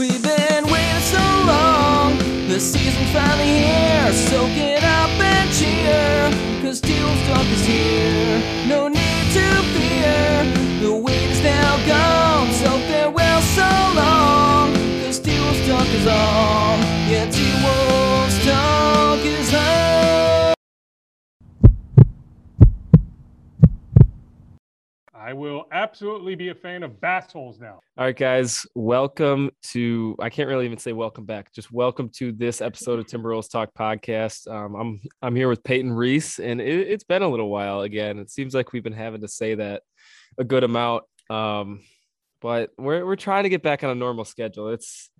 We've been waiting so long. The season's finally here. Soak it up and cheer. Cause Teal's Talk is here. No I will absolutely be a fan of bass holes now. All right, guys, welcome to. I can't really even say welcome back. Just welcome to this episode of Timberwolves Talk podcast. Um, I'm I'm here with Peyton Reese, and it, it's been a little while. Again, it seems like we've been having to say that a good amount. Um, but we're we're trying to get back on a normal schedule. It's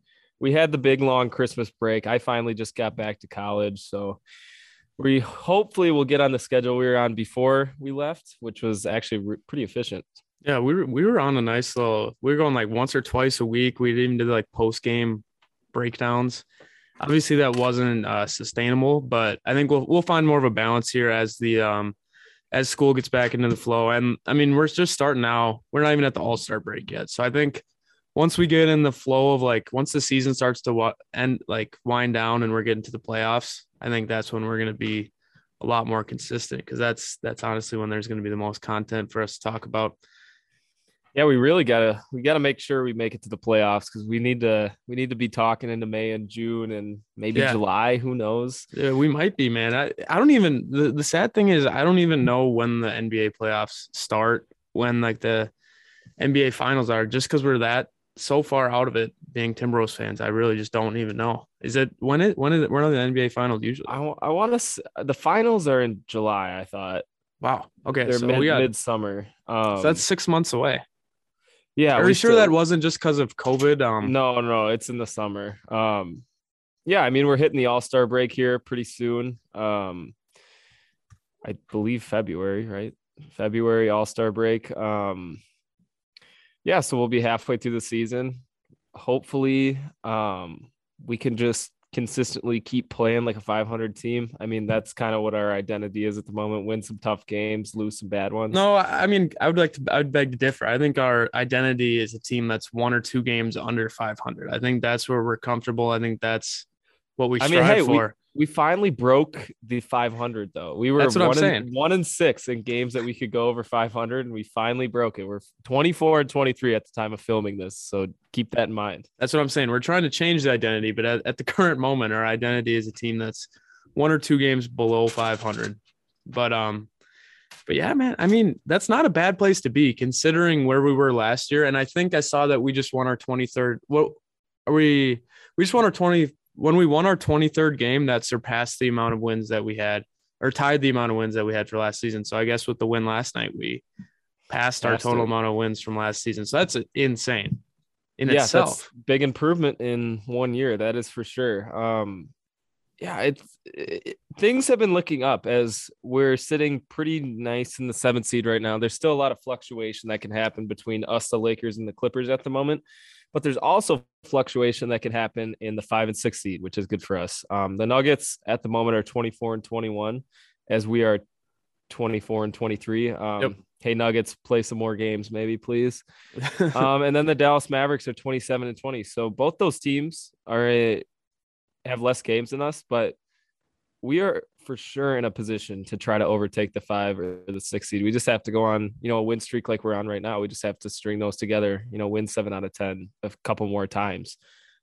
we had the big long Christmas break. I finally just got back to college, so we hopefully will get on the schedule we were on before we left, which was actually re- pretty efficient. Yeah, we were we were on a nice little. We were going like once or twice a week. We even did like post game breakdowns. Obviously, that wasn't uh, sustainable, but I think we'll we'll find more of a balance here as the um as school gets back into the flow. And I mean, we're just starting now. We're not even at the All Star break yet, so I think once we get in the flow of like once the season starts to what end like wind down and we're getting to the playoffs, I think that's when we're going to be a lot more consistent because that's that's honestly when there's going to be the most content for us to talk about. Yeah, we really gotta we gotta make sure we make it to the playoffs because we need to we need to be talking into May and June and maybe Yeah. July. Who knows? Yeah, we might be, man. I, I don't even the, the sad thing is I don't even know when the NBA playoffs start, when like the NBA finals are, just because we're that so far out of it being Timberwolves fans. I really just don't even know. Is it when it when is it when are the NBA finals usually? I, I want to. The finals are in July. I thought Wow. Okay. they're so mid we got midsummer. Um, so that's six months away. yeah. Are you sure still- that wasn't just because of COVID? Um No, no, it's in the summer. Um, yeah, I mean we're hitting the All Star break here pretty soon. Um, I believe February, right? February All Star break. Um, yeah, so we'll be halfway through the season. Hopefully, um, we can just consistently keep playing like a 500 team. I mean, that's kind of what our identity is at the moment. Win some tough games, lose some bad ones. No, I mean, I would like to, I would beg to differ. I think our identity is a team that's one or two games under 500. I think that's where we're comfortable. I think that's what we I strive mean, hey, we, for. we finally broke the 500 though. We were That's what I'm one, saying. and, one and six in games that we could go over 500, and we finally broke it. We're 24 and 23 at the time of filming this, so keep that in mind. that's what I'm saying. We're trying to change the identity, but at, at the current moment, our identity is a team that's one or two games below 500. But, um, but yeah, man, I mean, that's not a bad place to be considering where we were last year. And I think I saw that we just won our 23rd. What are we? We just won our 20 when we won our 23rd game that surpassed the amount of wins that we had or tied the amount of wins that we had for last season. So I guess with the win last night, we passed our total amount of wins from last season. So that's insane in yeah, itself. that's big improvement in one year. That is for sure. Um, yeah, it's it, things have been looking up as we're sitting pretty nice in the seventh seed right now. There's still a lot of fluctuation that can happen between us, the Lakers, and the Clippers at the moment, but there's also fluctuation that can happen in the five and six seed, which is good for us. Um, the Nuggets at the moment are 24 and 21, as we are 24 and 23. Um, Yep. Hey Nuggets, play some more games, maybe, please um, and then the Dallas Mavericks are 27 and 20. So both those teams are a, have less games than us, but we are for sure in a position to try to overtake the five or the six seed. We just have to go on, you know, a win streak like we're on right now. We just have to string those together, you know, win seven out of 10 a couple more times.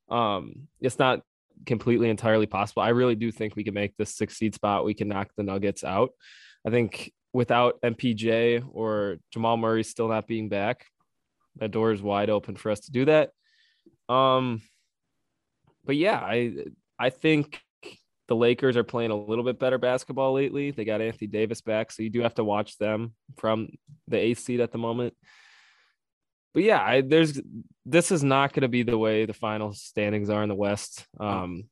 Um, it's not completely entirely possible. I really do think we can make this six seed spot. We can knock the Nuggets out. I think without MPJ or Jamal Murray still not being back, that door is wide open for us to do that. Um, but yeah, I I think the Lakers are playing a little bit better basketball lately. They got Anthony Davis back, so you do have to watch them from the eighth seed at the moment. But yeah, I, there's this is not going to be the way the final standings are in the West. Um,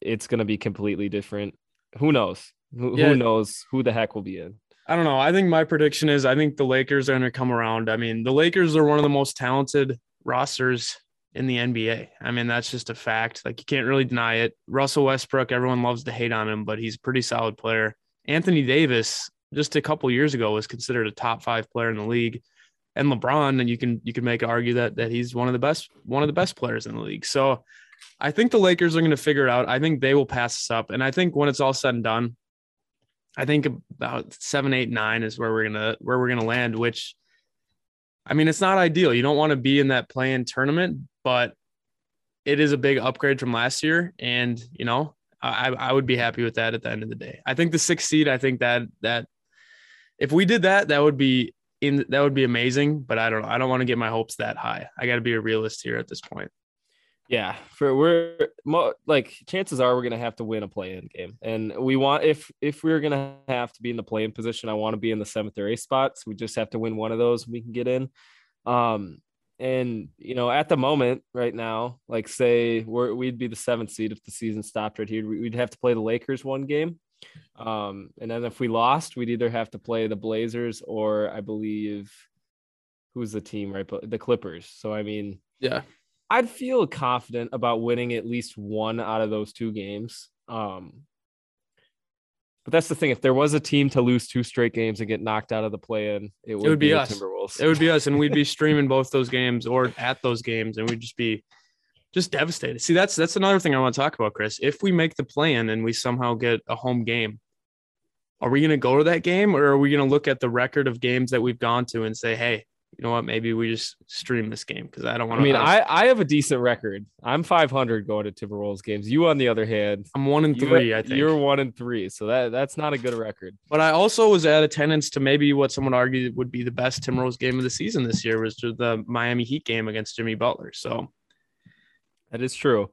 it's going to be completely different. Who knows? Who, Yeah. who knows who the heck will be in? I don't know. I think my prediction is I think the Lakers are going to come around. I mean, the Lakers are one of the most talented rosters in the NBA. I mean, that's just a fact. Like you can't really deny it. Russell Westbrook, everyone loves to hate on him, but he's a pretty solid player. Anthony Davis, just a couple years ago, was considered a top five player in the league. and LeBron, and you can you can make argue that that he's one of the best one of the best players in the league. So I think the Lakers are going to figure it out. I think they will pass us up, and I think when it's all said and done, I think about seven, eight, nine is where we're gonna where we're gonna land. Which, I mean, it's not ideal. You don't want to be in that play-in tournament, but it is a big upgrade from last year, and you know, I I would be happy with that at the end of the day. I think the sixth seed. I think that that if we did that, that would be in that would be amazing. But I don't know. I don't want to get my hopes that high. I got to be a realist here at this point. Yeah, for we're like chances are we're gonna have to win a play-in game, and we want if if we're gonna have to be in the play-in position, I want to be in the seventh or eighth spots. We just have to win one of those, we can get in. Um, and you know, at the moment, right now, like say we're we'd be the seventh seed if the season stopped right here. We'd have to play the Lakers one game, um, and then if we lost, we'd either have to play the Blazers or I believe who's the team right, the Clippers. So I mean, Yeah, I'd feel confident about winning at least one out of those two games. Um, but that's the thing. If there was a team to lose two straight games and get knocked out of the play-in, it would, would be the us. Timberwolves. it would be us, and we'd be streaming both those games or at those games, and we'd just be just devastated. See, that's that's another thing I want to talk about, Chris. If we make the plan and we somehow get a home game, are we going to go to that game, or are we going to look at the record of games that we've gone to and say, hey, you know what, maybe we just stream this game because I don't want to I mean, I, I have a decent record. I'm 500 going to Timberwolves games. You, on the other hand, I'm one and you- three. I think you're one and three, so that that's not a good record. But I also was at attendance to maybe what someone argued would be the best Timberwolves game of the season this year was the Miami Heat game against Jimmy Butler. So That is true.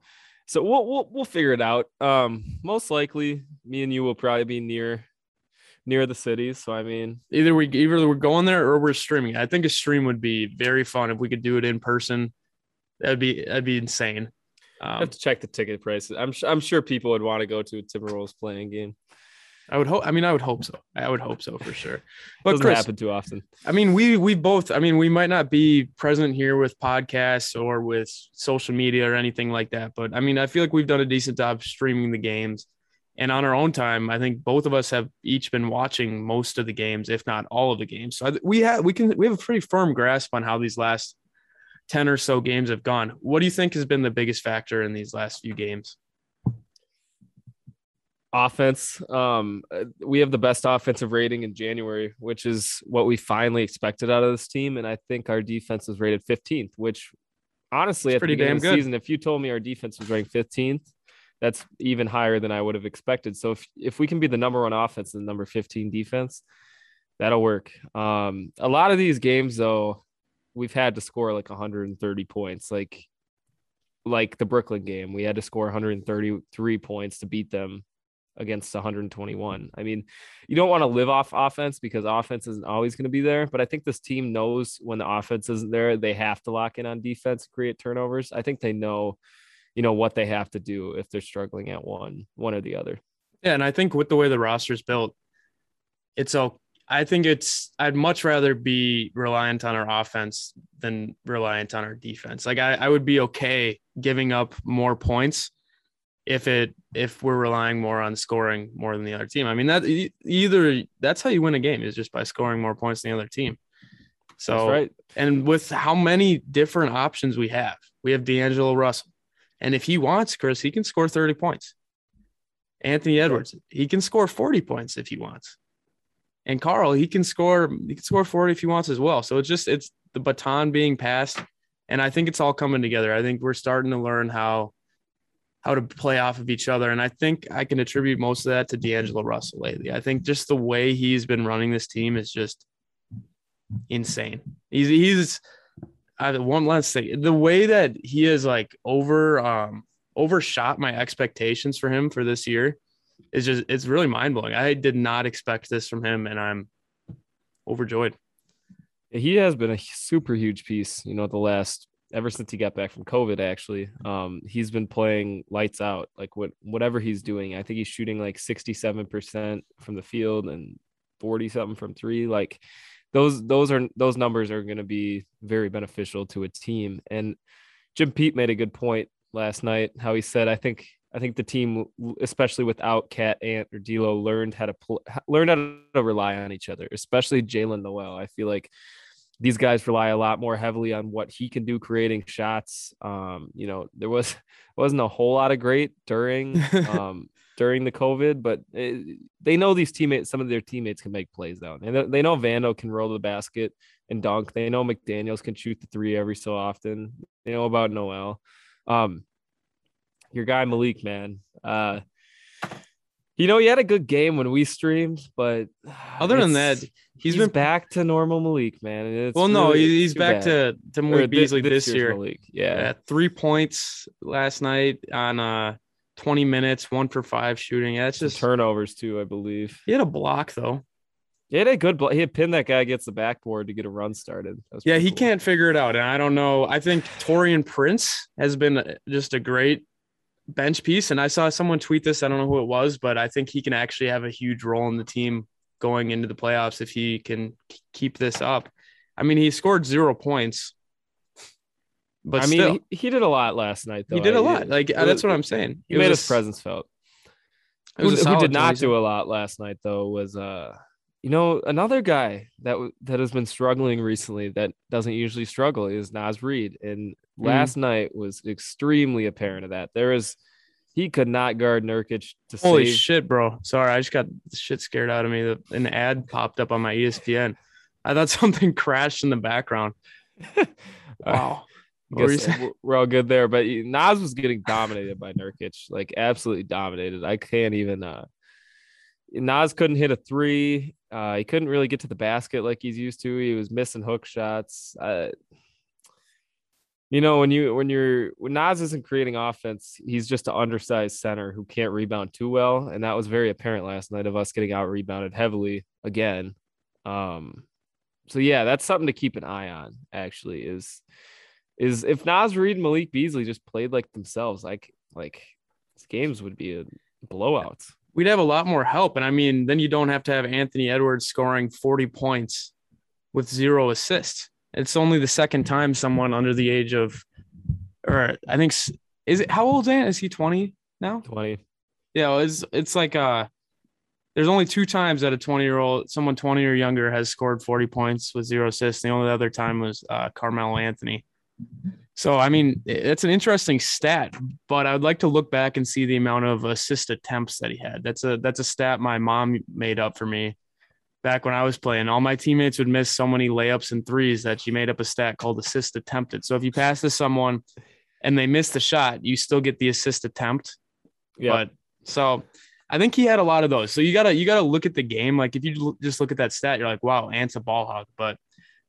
So we'll we'll we'll figure it out. Um, most likely, me and you will probably be near near the cities. So I mean, either we either we're going there or we're streaming. I think a stream would be very fun if we could do it in person. That'd be that'd be insane. I Um, have to check the ticket prices. I'm I'm sure people would want to go to a Timberwolves playing game. I would hope. I mean, I would hope so. I would hope so for sure. But Doesn't Chris, happen too often. I mean, we we both. I mean, we might not be present here with podcasts or with social media or anything like that. But I mean, I feel like we've done a decent job streaming the games, and on our own time, I think both of us have each been watching most of the games, if not all of the games. So we have we can we have a pretty firm grasp on how these last ten or so games have gone. What do you think has been the biggest factor in these last few games? offense. Um, we have the best offensive rating in January, which is what we finally expected out of this team. And I think our defense was rated 15th, which honestly, It's at the pretty beginning damn good. season, if you told me our defense was ranked 15th, that's even higher than I would have expected. So if, if we can be the number one offense and the number 15 defense, that'll work. Um, a lot of these games, though, we've had to score like 130 points, like like the Brooklyn game. We had to score 133 points to beat them against 121. I mean, you don't want to live off offense because offense isn't always going to be there. But I think this team knows when the offense isn't there, they have to lock in on defense, create turnovers. I think they know, you know, what they have to do if they're struggling at one, one or the other. Yeah, and I think with the way the roster is built, it's okay. I think it's I'd much rather be reliant on our offense than reliant on our defense. Like I, I would be okay giving up more points if it if we're relying more on scoring more than the other team. I mean that either that's how you win a game is just by scoring more points than the other team. So That's right. and with how many different options we have, we have D'Angelo Russell. And if he wants, Chris, he can score 30 points. Anthony Edwards, he can score 40 points if he wants. And Karl, he can score, he can score 40 if he wants as well. So it's just it's the baton being passed. And I think it's all coming together. I think we're starting to learn how how to play off of each other. And I think I can attribute most of that to D'Angelo Russell lately. I think just the way he's been running this team is just insane. He's he's I, one last thing. The way that he has like over um overshot my expectations for him for this year is just it's really mind blowing. I did not expect this from him, and I'm overjoyed. He has been a super huge piece, you know, the last ever since he got back from COVID, actually. Um, he's been playing lights out, like what whatever he's doing. I think he's shooting like 67% from the field and 40 something from three. Like those those are those numbers are gonna be very beneficial to a team. And Jim Pete made a good point last night, how he said, I think I think the team, especially without KAT Ant or D'Lo, learned how to pl- learn how to rely on each other, especially Jaylen Nowell. I feel like these guys rely a lot more heavily on what he can do creating shots. Um, you know, there was wasn't a whole lot of great during um during the COVID, but it, they know these teammates, some of their teammates can make plays down, and they- know Vando can roll the basket and dunk. They know McDaniel's can shoot the three every so often. They know about Nowell. Um, your guy Malik, man. Uh, you know, he had a good game when we streamed, but Other than that, he's he's been back to normal Malik, man. well. No, really- he's back bad. to to Malik Beasley this, year's year. Malik. Yeah. Yeah, three points last night on uh 20 minutes, one for five shooting. Yeah, it's Some just turnovers too, I believe. he had a block though. He had a good. block. He had pinned that guy against the backboard to get a run started. Yeah, he cool. can't figure it out, and I don't know. I think Taurean Prince has been uh, just a great bench piece, and I saw someone tweet this. I don't know who it was, but I think he can actually have a huge role in the team going into the playoffs if he can keep this up. I mean, he scored zero points, but I mean, still, he, he did a lot last night. Though. he did a lot. Like it that's what I'm saying. He made was his a- presence felt. was Who, who did not 27. do a lot last night though was uh, you know, another guy that w- that has been struggling recently that doesn't usually struggle is Naz Reid, and Mm. last night was extremely apparent of that. There is he could not guard Nurkic to Holy save. shit, bro! Sorry, I just got shit scared out of me. An ad popped up on my ESPN. I thought something crashed in the background. Wow. What you we're- we're all good there. But Naz was getting dominated by Nurkic, like absolutely dominated. I can't even. uh Naz couldn't hit a three. Uh, he couldn't really get to the basket like he's used to. He was missing hook shots. Uh, you know, when you when you're when Naz isn't creating offense, he's just an undersized center who can't rebound too well, and that was very apparent last night of us getting out rebounded heavily again. Um, so yeah, that's something to keep an eye on. Actually, is is if Naz Reid and Malik Beasley just played like themselves, like like these games would be a blowout. We'd have a lot more help. And I mean, then you don't have to have Anthony Edwards scoring 40 points with zero assists. It's only the second time someone under the age of, or I think, is it, how old is Ant? Is he 20 now? Twenty. Yeah, it's it's like uh there's only two times that a 20 year old someone 20 or younger has scored 40 points with zero assists. The only other time was uh Carmelo Anthony. So I mean, it's an interesting stat, but I would like to look back and see the amount of assist attempts that he had. That's a that's a stat my mom made up for me back when I was playing. All my teammates would miss so many layups and threes that she made up a stat called assist attempted. So if you pass to someone and they miss the shot, you still get the assist attempt. Yeah. But so I think he had a lot of those. So you gotta you gotta look at the game. Like if you just look at that stat, you're like, wow, Ant's a ball hog. But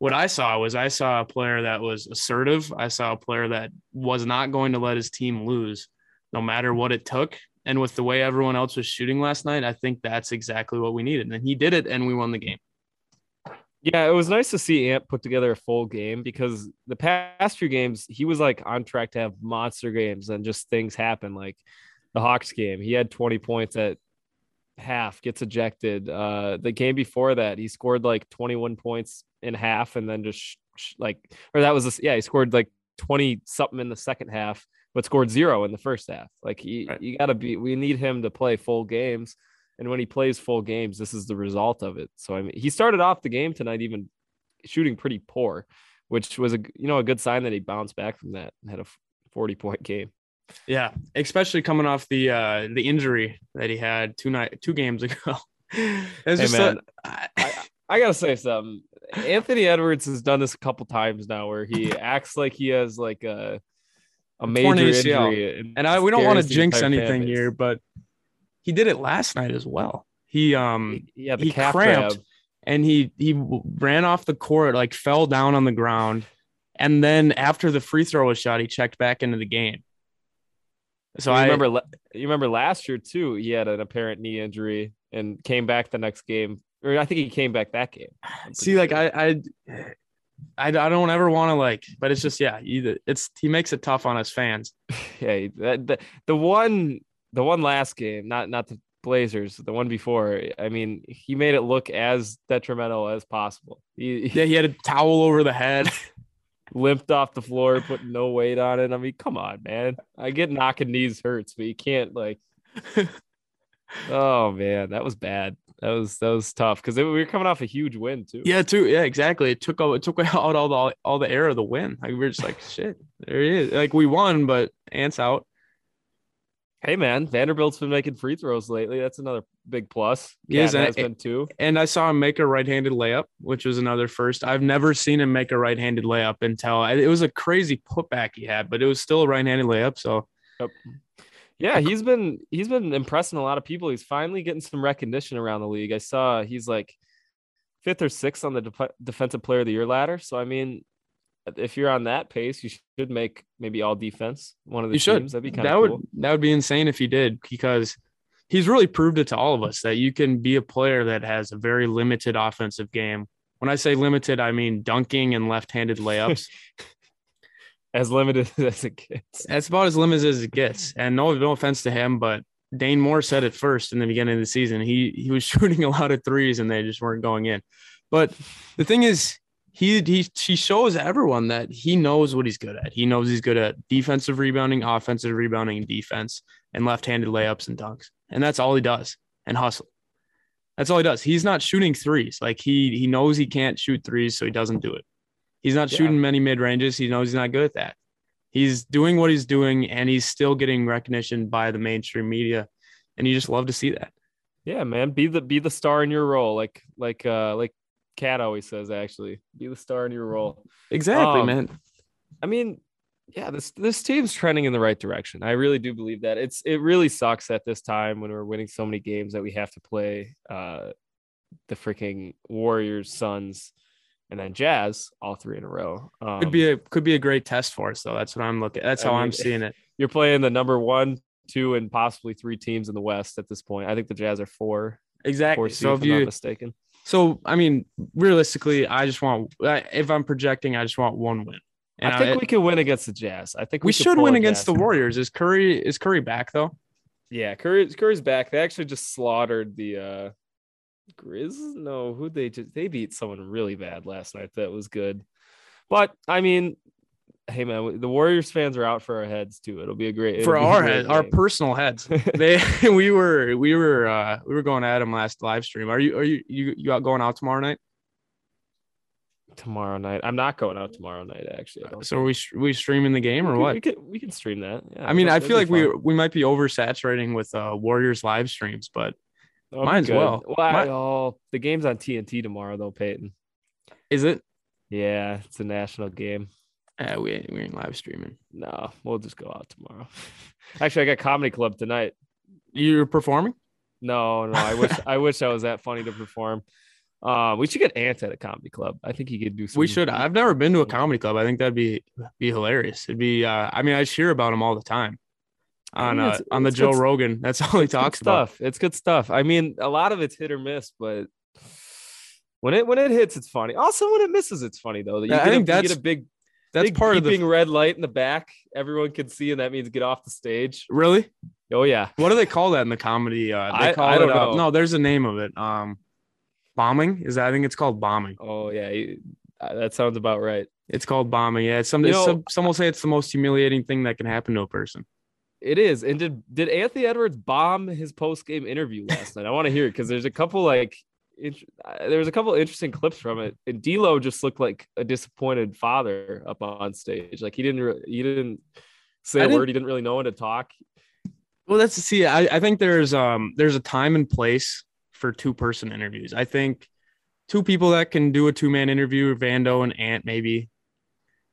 what I saw was I saw a player that was assertive. I saw a player that was not going to let his team lose, no matter what it took. And with the way everyone else was shooting last night, I think that's exactly what we needed. And he did it, and we won the game. Yeah, it was nice to see Ant put together a full game because the past few games he was like on track to have monster games and just things happen. Like the Hawks game, he had 20 points at half, gets ejected. Uh, the game before that, he scored like 21 points in half and then just sh- sh- like, or that was, a, yeah, he scored like 20 something in the second half, but scored zero in the first half. Like, he, Right. you got to be, we need him to play full games. And when he plays full games, this is the result of it. So I mean, he started off the game tonight even shooting pretty poor, which was a you know a good sign that he bounced back from that and had a 40 point game. Yeah, especially coming off the uh the injury that he had two night two games ago. Hey man, a- I, I gotta say something. Anthony Edwards has done this a couple times now, where he acts like he has like a a major injury, and I we don't want to jinx anything here, but he did it last night as well. He um Yeah, the he cramped. grab. and he he ran off the court like fell down on the ground, and then after the free throw was shot, he checked back into the game. So you I remember, you remember last year too. He had an apparent knee injury and came back the next game, or I think he came back that game. See like. I I I, I don't ever want to like, but it's just yeah, either it's he makes it tough on us fans. yeah, that, the, the one the one last game, not not the Blazers, the one before. I mean, he made it look as detrimental as possible. He, he Yeah, he had a towel over the head. limped off the floor, put no weight on it. I mean, come on, man. I get knocking knees hurts, but you can't like Oh man, that was bad. That was that was tough because we were coming off a huge win too. Yeah, too. Yeah, exactly. It took all it took out all the all the air of the win. Like we were just like, shit, there he is. Like we won, but Ant's out. Hey man, Vanderbilt's been making free throws lately. That's another big plus. He is, KAT and- has been too. And I saw him make a right-handed layup, which was another first. I've never seen him make a right-handed layup until it was a crazy putback he had, but it was still a right-handed layup. So Yeah, he's been he's been impressing a lot of people. He's finally getting some recognition around the league. I saw he's like fifth or sixth on the def- defensive player of the year ladder. So I mean, if you're on that pace, you should make maybe all defense one of the you should. teams. That'd be kind that of would that would be insane if he did because he's really proved it to all of us that you can be a player that has a very limited offensive game. When I say limited, I mean dunking and left-handed layups. As limited as it gets. That's about as limited as it gets. And no, no offense to him, but Dane Moore said it first in the beginning of the season. He he was shooting a lot of threes and they just weren't going in. But the thing is, he he he shows everyone that he knows what he's good at. He knows he's good at defensive rebounding, offensive rebounding, defense, and left-handed layups and dunks. And that's all he does. And hustle. That's all he does. He's not shooting threes. Like he he knows he can't shoot threes, so he doesn't do it. He's not Yeah. shooting many mid ranges. He knows he's not good at that. He's doing what he's doing, and he's still getting recognition by the mainstream media, and you just love to see that. Yeah, man. Be the be the star in your role. Like like uh like KAT always says actually. Be the star in your role. Exactly, Um, man. I mean, yeah, this this team's trending in the right direction. I really do believe that. It's it really sucks at this time when we're winning so many games that we have to play uh the freaking Warriors, Suns, and then Jazz all three in a row. Um, Could be a could be a great test for us, though. That's what I'm looking. At. That's I how mean, I'm seeing it. you're playing the number one, two, and possibly three teams in the West at this point. I think the Jazz are four, Exactly. four So if if I'm not you, mistaken. so I mean, realistically, I just want. If I'm projecting, I just want one win. And I think we can win against the Jazz. I think we we, should win against the Warriors. Is Curry is Curry back though? Yeah, Curry, Curry's back. They actually just slaughtered the uh Grizz. No, who they just they beat someone really bad last night. That was good. But I mean, hey man, the Warriors fans are out for our heads too. It'll be a great for our head, our personal heads. They we were we were uh we were going at them last live stream. Are you are you you you out going out tomorrow night? tomorrow night. I'm not going out tomorrow night. Actually, So are we we streaming the game or we, what? We can we can stream that. Yeah, I mean, I feel like we we might be oversaturating with uh Warriors live streams, but That'll be mine's good. well. Well, I- Mi- oh, the game's on TNT tomorrow though, Peyton. is it? Yeah, it's a national game. Uh, we ain't, we ain't live streaming. No, we'll just go out tomorrow. Actually, I got comedy club tonight. You're performing? No, no, I wish I wish I was that funny to perform. Um, we should get Ant at a comedy club. I think he could do some. We should. I've never been to a comedy club. I think that'd be be hilarious. It'd be. Uh, I mean, I just hear about them all the time I on uh, it's- on the it's Joe Rogan. That's all he talks about. stuff. It's good stuff. I mean, a lot of it's hit or miss, but when it when it hits, it's funny. Also, when it misses, it's funny though. You Yeah, I get a- think you get that's- a big That's big part of the. red light in the back. Everyone can see, and that means get off the stage. Really? Oh yeah, What do they call that in the comedy? Uh, they I- call I it. don't uh, know. no, there's a name of it. Um, bombing is that? I think it's called bombing. oh yeah. you- uh, That sounds about right. It's called bombing. Yeah, it's some, You know- some. Some will say it's the most humiliating thing that can happen to a person. It is. And did did Anthony Edwards bomb his post game interview last night? I want to hear it because there's a couple like int- uh, there was a couple interesting clips from it. And D'Lo just looked like a disappointed father up on stage. Like he didn't re- he didn't say I a didn't- word. He didn't really know when to talk. Well, that's see. I, I think there's um there's a time and place for two person interviews. I think two people that can do a two man interview, Vando and Ant, maybe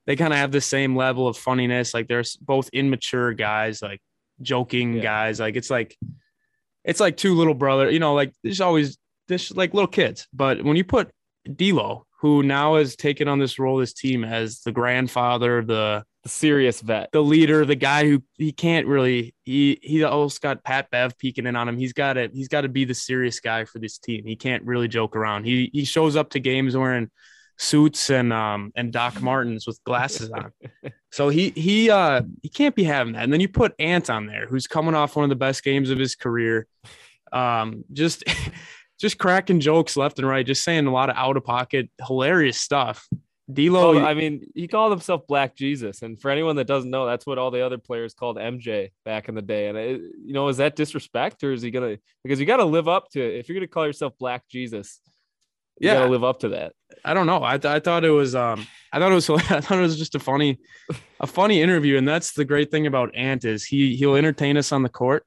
they kind of have the same level of funniness. Like they're both immature guys, like joking Yeah. guys. Like it's like it's like two little brother. You know, like there's always this like little kids. But when you put D'Lo, who now has taken on this role, this team as the grandfather, the The serious vet. the leader, the guy who he can't really he he almost got Pat Bev peeking in on him. He's got to he's got to be the serious guy for this team. He can't really joke around. He he shows up to games wearing suits and um and Doc Martens with glasses on. So he he uh he can't be having that. And then you put Ant on there, who's coming off one of the best games of his career. Um just just cracking jokes left and right, just saying a lot of out of pocket hilarious stuff. D'Lo, Well, I mean, he called himself Black Jesus, and for anyone that doesn't know, that's what all the other players called MJ back in the day. And it, you know, is that disrespect, or is he gonna? Because you got to live up to it. If you're gonna call yourself Black Jesus, you Yeah. gotta live up to that. I don't know. I, th- I thought it was um I thought it was I thought it was just a funny a funny interview and that's the great thing about Ant is he he'll entertain us on the court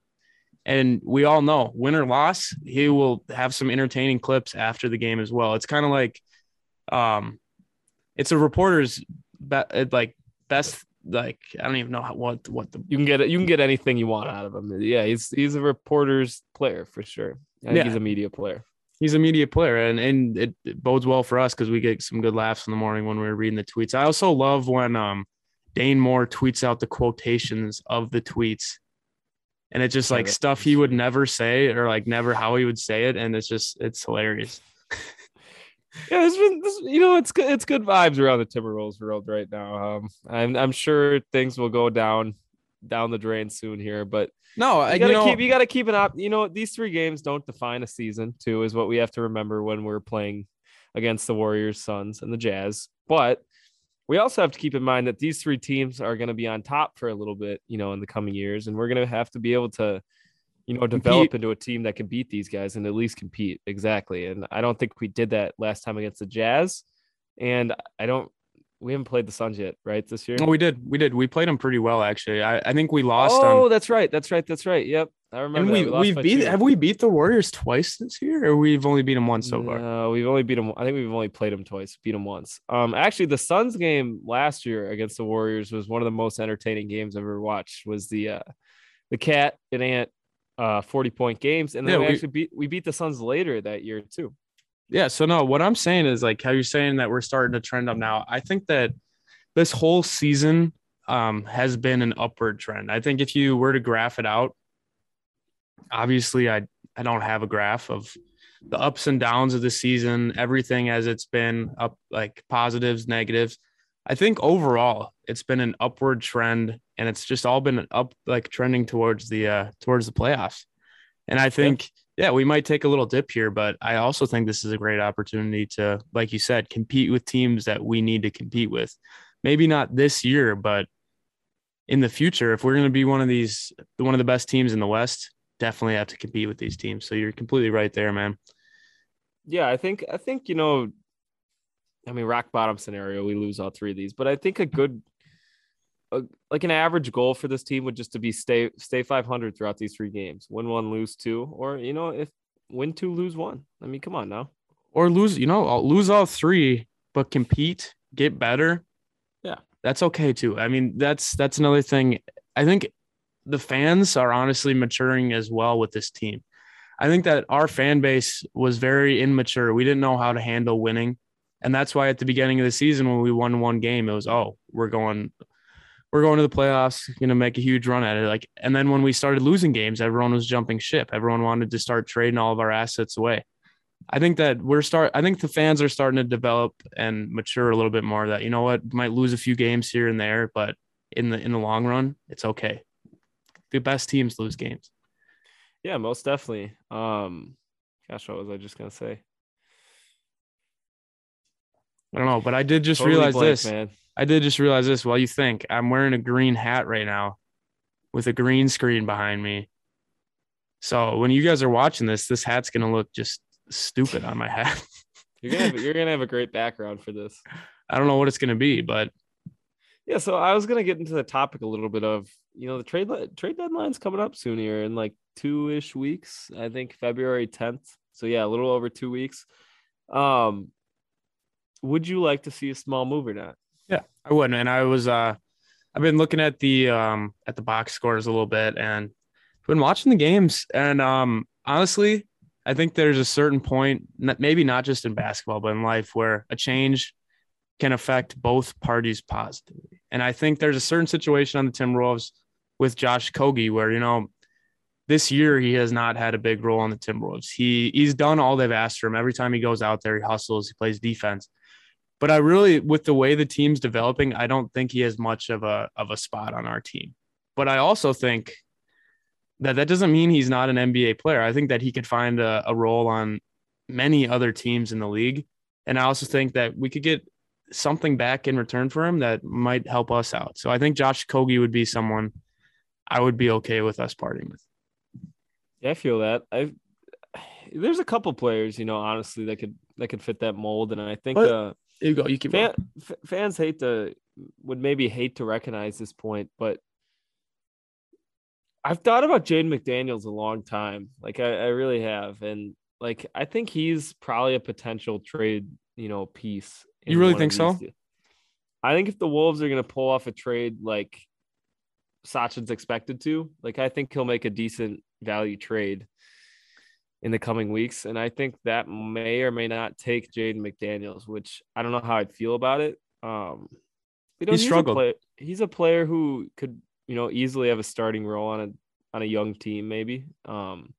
and we all know win or loss he will have some entertaining clips after the game as well. It's kind of like um it's a reporter's be- like best like I don't even know how, what what the You can get it. You can get anything you want out of him. Yeah, he's he's a reporter's player for sure. I think Yeah. he's a media player. He's a media player and and it, it bodes well for us because we get some good laughs in the morning when we're reading the tweets. I also love when um Dane Moore tweets out the quotations of the tweets. And it's just like stuff he would never say or like never how he would say it. And it's just it's hilarious. Yeah, it's been this, you know, it's good. It's good vibes around the Timberwolves world right now. Um, I'm I'm sure things will go down down the drain soon here, but No, I you you gotta know, keep you gotta keep it up. You know, these three games don't define a season. Too is what we have to remember when we're playing against the Warriors, Suns, and the Jazz. But we also have to keep in mind that these three teams are going to be on top for a little bit, you know, in the coming years, and we're going to have to be able to, you know, develop Compete. into a team that can beat these guys and at least compete. Exactly, and I don't think we did that last time against the Jazz, and I don't. We haven't played the Suns yet, right? This year. no, we did. We did. We played them pretty well actually. I, I think we lost oh, on that's right. That's right. That's right. Yep, I remember. and we we by beat two. have we beat the Warriors twice this year or we've only beat them once so far? No, we've only beat them. I think we've only played them twice, beat them once. Um, actually, the Suns game last year against the Warriors was one of the most entertaining games I've ever watched. Was the uh, the cat and ant uh 40 point games, and then Yeah, we, we- actually beat we beat the Suns later that year too. Yeah. So no, what I'm saying is like how you're saying that we're starting to trend up now. I think that this whole season um, has been an upward trend. I think if you were to graph it out, obviously I I don't have a graph of the ups and downs of the season, everything as it's been up like positives, negatives. I think overall it's been an upward trend and it's just all been up like trending towards the uh towards the playoffs. And I think yeah, we might take a little dip here, but I also think this is a great opportunity to, like you said, compete with teams that we need to compete with. Maybe not this year, but in the future, if we're going to be one of these, one of the best teams in the West, definitely have to compete with these teams. So you're completely right there, man. Yeah, I think I think you know, I mean, rock bottom scenario, we lose all three of these, but I think a good, a, like an average goal for this team would just to be stay stay 500 throughout these three games, win one, lose two, or you know, if win two, lose one. I mean, come on now. Or lose, you know, I'll lose all three, but compete, get better. Yeah. That's okay too. I mean, that's that's another thing. I think the fans are honestly maturing as well with this team. I think that our fan base was very immature. We didn't know how to handle winning. And that's why at the beginning of the season when we won one game, it was, oh, we're going we're going to the playoffs, gonna make a huge run at it. Like, and then when we started losing games, everyone was jumping ship. Everyone wanted to start trading all of our assets away. I think that we're start. I think the fans are starting to develop and mature a little bit more. That you know what, might lose a few games here and there, but in the in the long run, it's okay. The best teams lose games. Yeah, most definitely. Um, gosh, what was I just gonna say? I don't know, but I did just Totally realize blank, this. man. I did just realize this. While you think I'm wearing a green hat right now, with a green screen behind me. So when you guys are watching this, this hat's gonna look just stupid on my head. You're gonna have, you're gonna have a great background for this. I don't know what it's gonna be, but Yeah, so I was gonna get into the topic a little bit of you know the trade trade deadline's coming up soon here in like two ish weeks. I think February 10th. So yeah, a little over two weeks. Um, would you like to see a small move or not? Yeah, I wouldn't. And I was uh I've been looking at the um at the box scores a little bit and been watching the games and um honestly, I think there's a certain point, maybe not just in basketball, but in life where a change can affect both parties positively. And I think there's a certain situation on the Timberwolves with Josh Okogie where, you know, this year he has not had a big role on the Timberwolves. He he's done all they've asked for him. Every time he goes out there, he hustles, he plays defense. But I really, with the way the team's developing, I don't think he has much of a of a spot on our team. But I also think that that doesn't mean he's not an NBA player. I think that he could find a, a role on many other teams in the league. And I also think that we could get something back in return for him that might help us out. So I think Josh Okogie would be someone I would be okay with us parting with. Yeah, I feel that. I there's a couple players, you know, honestly, that could that could fit that mold, and I think But- uh, you go. You keep fan, f- fans hate to would maybe hate to recognize this point, but I've thought about Jaden McDaniels a long time. Like I, I really have, and like I think he's probably a potential trade, you know, piece. You really think so? these deals. I think if the Wolves are going to pull off a trade like Sachin's expected to, like I think he'll make a decent value trade in the coming weeks, and I think that may or may not take Jaden McDaniels, which I don't know how I'd feel about it. Um, you know, He he's a struggled. player- he's a player who could, you know, easily have a starting role on a on a young team, maybe. Um,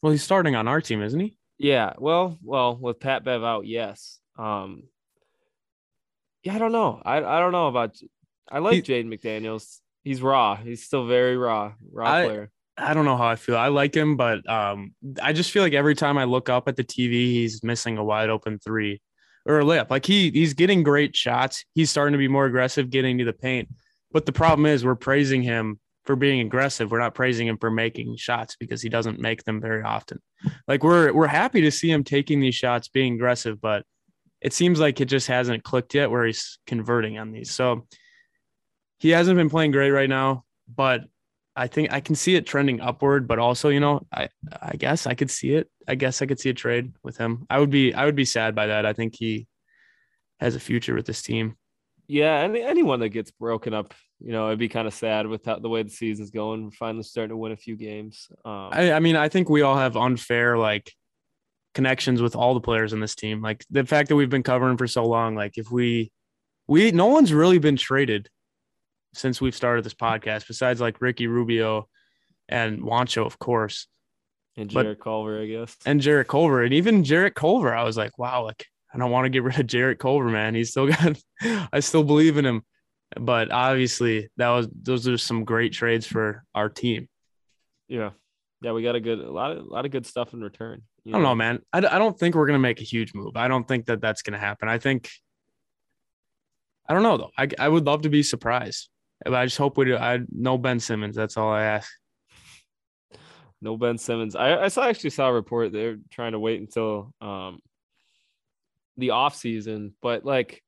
well, he's starting on our team, isn't he? yeah, well, well, with Pat Bev out, yes. Um, yeah, I don't know. I I don't know about. I like Jaden McDaniels. He's raw. He's still very raw, raw I- player. I don't know how I feel. I like him, but um, I just feel like every time I look up at the TV, he's missing a wide open three or a layup. Like he he's getting great shots. He's starting to be more aggressive, getting to the paint. But the problem is, we're praising him for being aggressive. We're not praising him for making shots because he doesn't make them very often. Like we're we're happy to see him taking these shots, being aggressive, but it seems like it just hasn't clicked yet where he's converting on these. So he hasn't been playing great right now, but I think I can see it trending upward, but also, you know, I I guess I could see it. I guess I could see a trade with him. I would be I would be sad by that. I think he has a future with this team. Yeah, and anyone that gets broken up, you know, it'd be kind of sad with how, the way the season's going. We're finally starting to win a few games. Um, I, I mean, I think we all have unfair like connections with all the players in this team. Like the fact that we've been covering for so long, like if we we no one's really been traded since we've started this podcast, besides like Ricky Rubio and Juancho, of course. and but- Jarrett Culver, I guess. and Jarrett Culver. And even Jarrett Culver, I was like, wow, like I don't want to get rid of Jarrett Culver, man. He's still got I still believe in him. But obviously that was those are some great trades for our team. yeah, yeah, we got a good, a lot of, a lot of good stuff in return. you I don't know, man. I, I don't think we're gonna make a huge move. I don't think that that's gonna happen. I think I don't know though. I I would love to be surprised. But I just hope we do. I know Ben Simmons. That's all I ask. No Ben Simmons. I, I saw actually saw a report they're trying to wait until um the off season, but like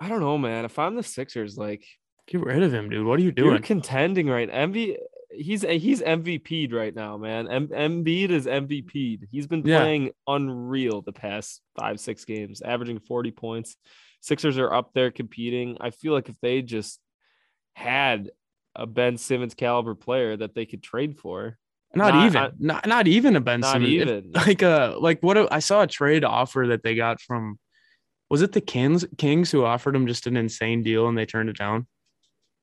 I don't know, man. If I'm the Sixers, like Get rid of him, dude. What are you doing? you're contending right. MV he's he's MVP'd right now, man. M- Embiid is MVP'd. He's been Yeah. playing unreal the past five, six games, averaging 40 points. Sixers are up there competing. I feel like if they just had a Ben Simmons caliber player that they could trade for, Not, Not- even. I- not not even a Ben Simmons. If- even. like uh like what a- I saw a trade offer that they got from was it the Kings Kings who offered him just an insane deal and they turned it down.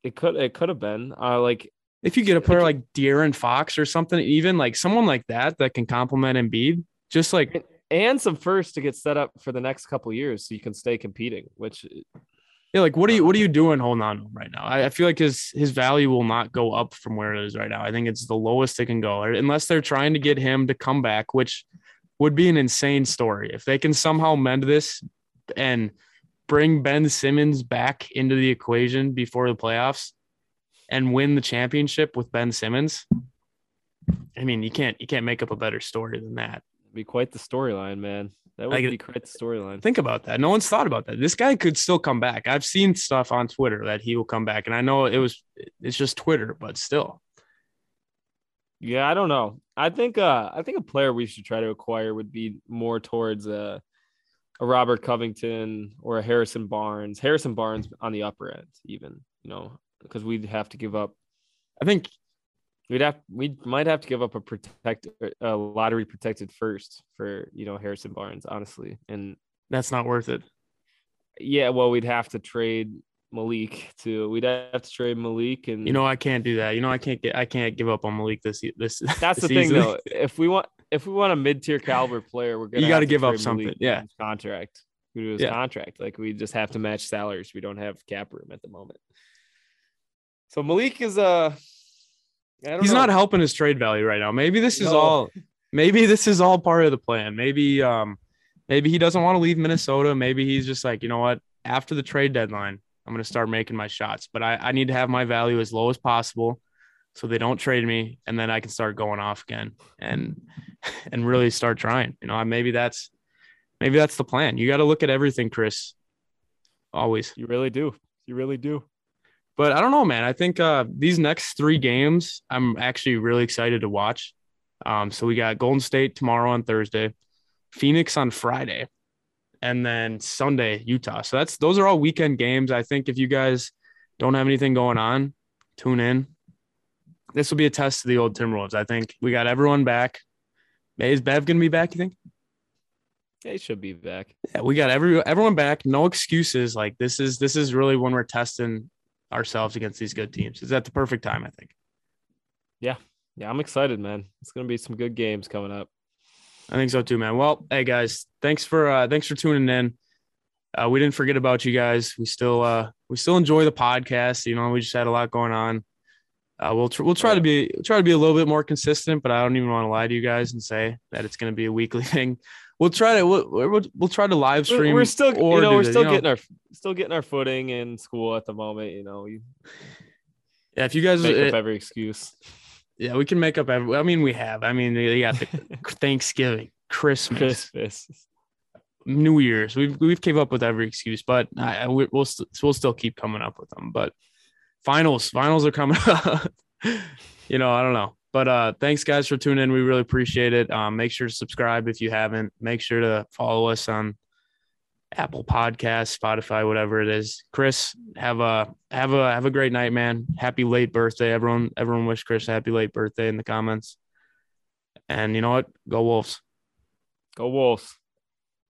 It could it could have been uh like If you get a player like De'Aaron Fox or something, even like someone like that that can complement Embiid, just like and some first to get set up for the next couple years so you can stay competing, which yeah, like what are you what are you uh-huh. doing holding on to him right now? I, I feel like his his value will not go up from where it is right now. I think it's the lowest it can go, unless they're trying to get him to come back, which would be an insane story if they can somehow mend this and bring Ben Simmons back into the equation before the playoffs and win the championship with Ben Simmons. I mean, you can't you can't make up a better story than that. be quite the storyline, man. That would Like- be the storyline. Think about that. No one's thought about that. This guy could still come back. I've seen stuff on Twitter that he will come back, and I know it was it's just Twitter, but still. Yeah, I don't know. I think uh I think a player we should try to acquire would be more towards a a Robert Covington or a Harrison Barnes. Harrison Barnes on the upper end, even, you know, because we'd have to give up I think we'd have we might have to give up a protect a lottery protected first for you know Harrison Barnes, honestly. And that's not worth it. yeah, well, we'd have to trade Malik too. We'd have to trade Malik and You know, I can't do that. You know, I can't get I can't give up on Malik this this. That's the thing, though. If we want, if we want a mid-tier caliber player, we're gonna You gotta give up something, Malik yeah. his contract. Who to his Yeah. contract? Like we just have to match salaries. We don't have cap room at the moment. So Malik is uh, I don't He's know. not helping his trade value right now. Maybe this is No. all. Maybe this is all part of the plan. Maybe um, maybe he doesn't want to leave Minnesota. Maybe he's just like, you know what? After the trade deadline, I'm going to start making my shots. But I, I need to have my value as low as possible so they don't trade me and then I can start going off again and and really start trying. You know, maybe that's maybe that's the plan. You got to look at everything, Chris. Always. You really do. You really do. But I don't know, man. I think uh, these next three games, I'm actually really excited to watch. Um, so we got Golden State tomorrow on Thursday, Phoenix on Friday, and then Sunday Utah. So that's those are all weekend games. I think if you guys don't have anything going on, tune in. This will be a test to the old Timberwolves. I think we got everyone back. Is Bev gonna be back? You think? He should be back. Yeah, we got every everyone back. No excuses. Like this is this is really when we're testing ourselves against these good teams. Is at the perfect time, I think. Yeah, yeah, I'm excited, man. It's gonna be some good games coming up. I think so too, man. Well, hey guys, thanks for uh thanks for tuning in. Uh, we didn't forget about you guys. We still uh we still enjoy the podcast. You know, we just had a lot going on. Uh, we'll tr- we'll try to be try to be a little bit more consistent, but I don't even want to lie to you guys and say that it's going to be a weekly thing. We'll try to we'll, we'll, we'll try to live stream. We're still you know we're still know. getting our still getting our footing in school at the moment. You know, we yeah. If you guys make uh, up every excuse. yeah, we can make up every. I mean, we have. I mean, you got the Thanksgiving, Christmas, Christmas. New Year's. We've we've came up with every excuse, but I, I- we- we'll st- we'll still keep coming up with them. But finals, finals are coming up. you know, I don't know. But uh, thanks guys for tuning in. We really appreciate it. Um, make sure to subscribe if you haven't. Make sure to follow us on Apple Podcasts, Spotify, whatever it is. Chris, have a have a have a great night, man. Happy late birthday, everyone. Everyone wish Chris a happy late birthday in the comments. And you know what? Go Wolves. Go Wolves.